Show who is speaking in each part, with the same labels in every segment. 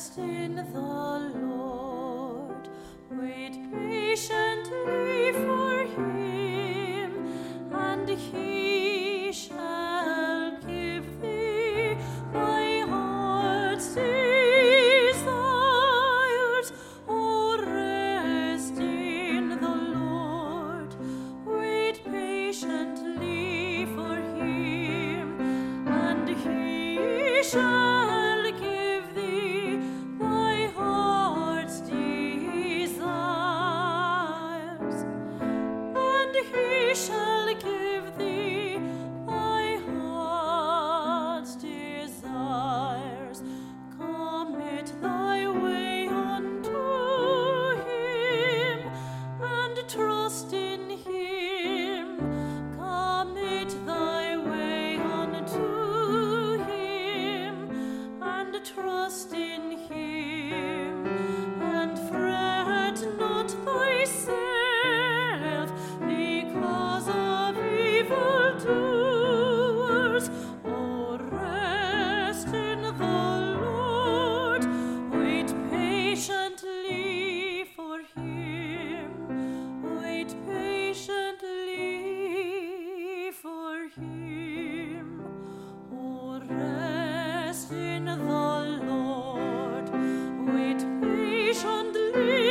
Speaker 1: Rest in the Lord. Wait patiently for him, and he shall give thee thy heart's desires. Oh, rest in the Lord. Wait patiently for him, and he shall.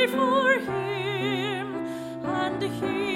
Speaker 1: for him, and he